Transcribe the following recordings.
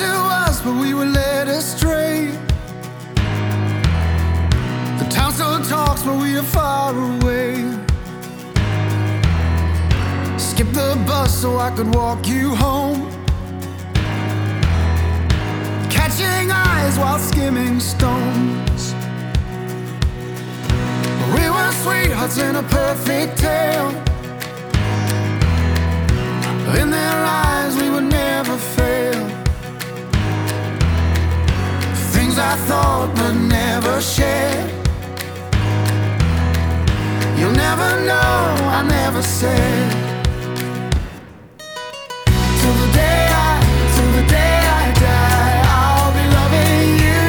to us, but we were led astray. The town still talks, but we are far away. Skip the bus so I could walk you home. Catching eyes while skimming stones. We were sweethearts in a perfect tale. I thought but never shared. You'll never know, I never said. Till the day I, till the day I die, I'll be loving you.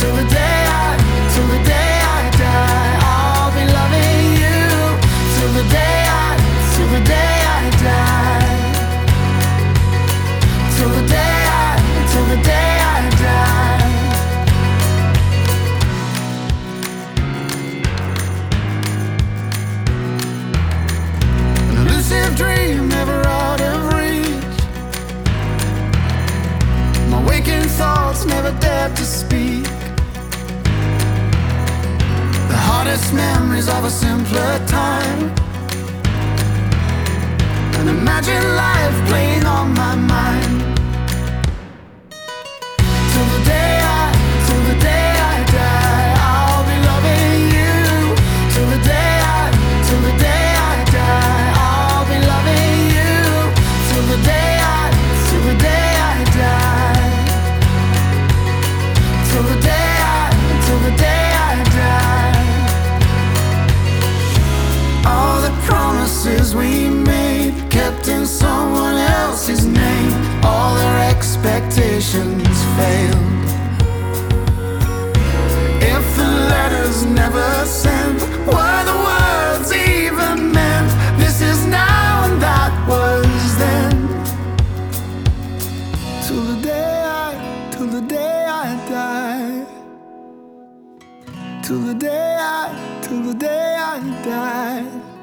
Till the day I, till the day I die, I'll be loving you. Till the day I, memories of a simpler time. Promises we made kept in someone else's name. All their expectations failed. If the letters never sent, were the words even meant? This is now and that was then. Till the day I, till the day I die. Till the day I, till the day I die.